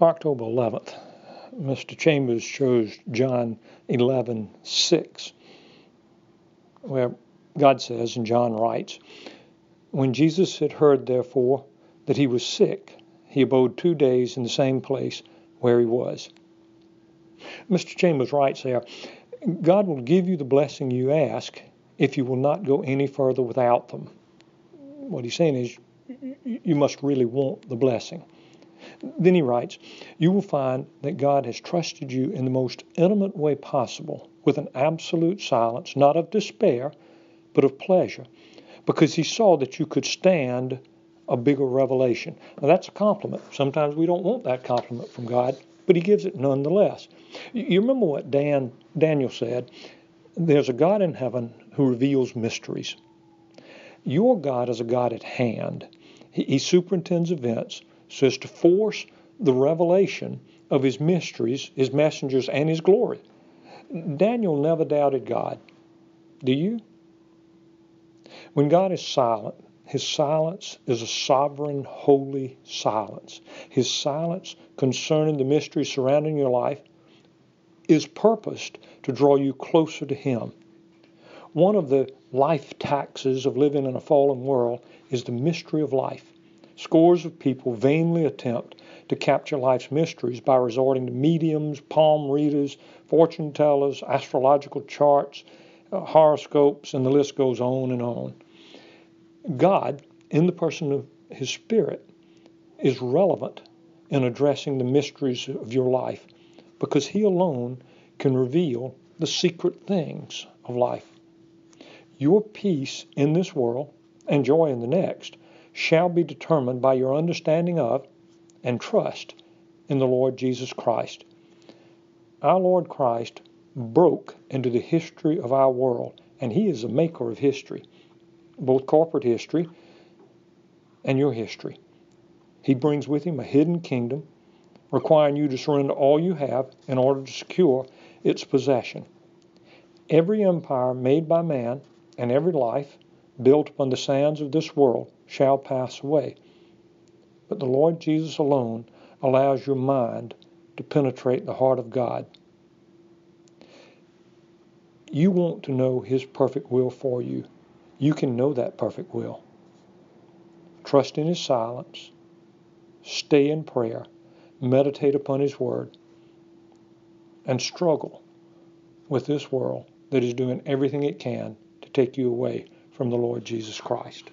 October 11th, Mr. Chambers chose John 11:6, where God says, and John writes, When Jesus had heard, therefore, that he was sick, he abode two days in the same place where he was. Mr. Chambers writes there, God will give you the blessing you ask if you will not go any further without them. What he's saying is, you must really want the blessing. Then he writes, You will find that God has trusted you in the most intimate way possible with an absolute silence, not of despair, but of pleasure, because he saw that you could stand a bigger revelation. Now, that's a compliment. Sometimes we don't want that compliment from God, but he gives it nonetheless. You remember what Dan, Daniel said? There's a God in heaven who reveals mysteries. Your God is a God at hand. He, he superintends events so as to force the revelation of his mysteries, his messengers, and his glory. Daniel never doubted God. Do you? When God is silent, his silence is a sovereign, holy silence. His silence concerning the mysteries surrounding your life is purposed to draw you closer to him. One of the life taxes of living in a fallen world is the mystery of life. Scores of people vainly attempt to capture life's mysteries by resorting to mediums, palm readers, fortune tellers, astrological charts, uh, horoscopes, and the list goes on and on. God, in the person of His Spirit, is relevant in addressing the mysteries of your life because He alone can reveal the secret things of life. Your peace in this world and joy in the next shall be determined by your understanding of and trust in the Lord Jesus Christ. Our Lord Christ broke into the history of our world, and He is the maker of history, both corporate history and your history. He brings with Him a hidden kingdom, requiring you to surrender all you have in order to secure its possession. Every empire made by man and every life built upon the sands of this world shall pass away. But the Lord Jesus alone allows your mind to penetrate the heart of God. You want to know His perfect will for you. You can know that perfect will. Trust in His silence. Stay in prayer. Meditate upon His Word. And struggle with this world that is doing everything it can to take you away from the Lord Jesus Christ.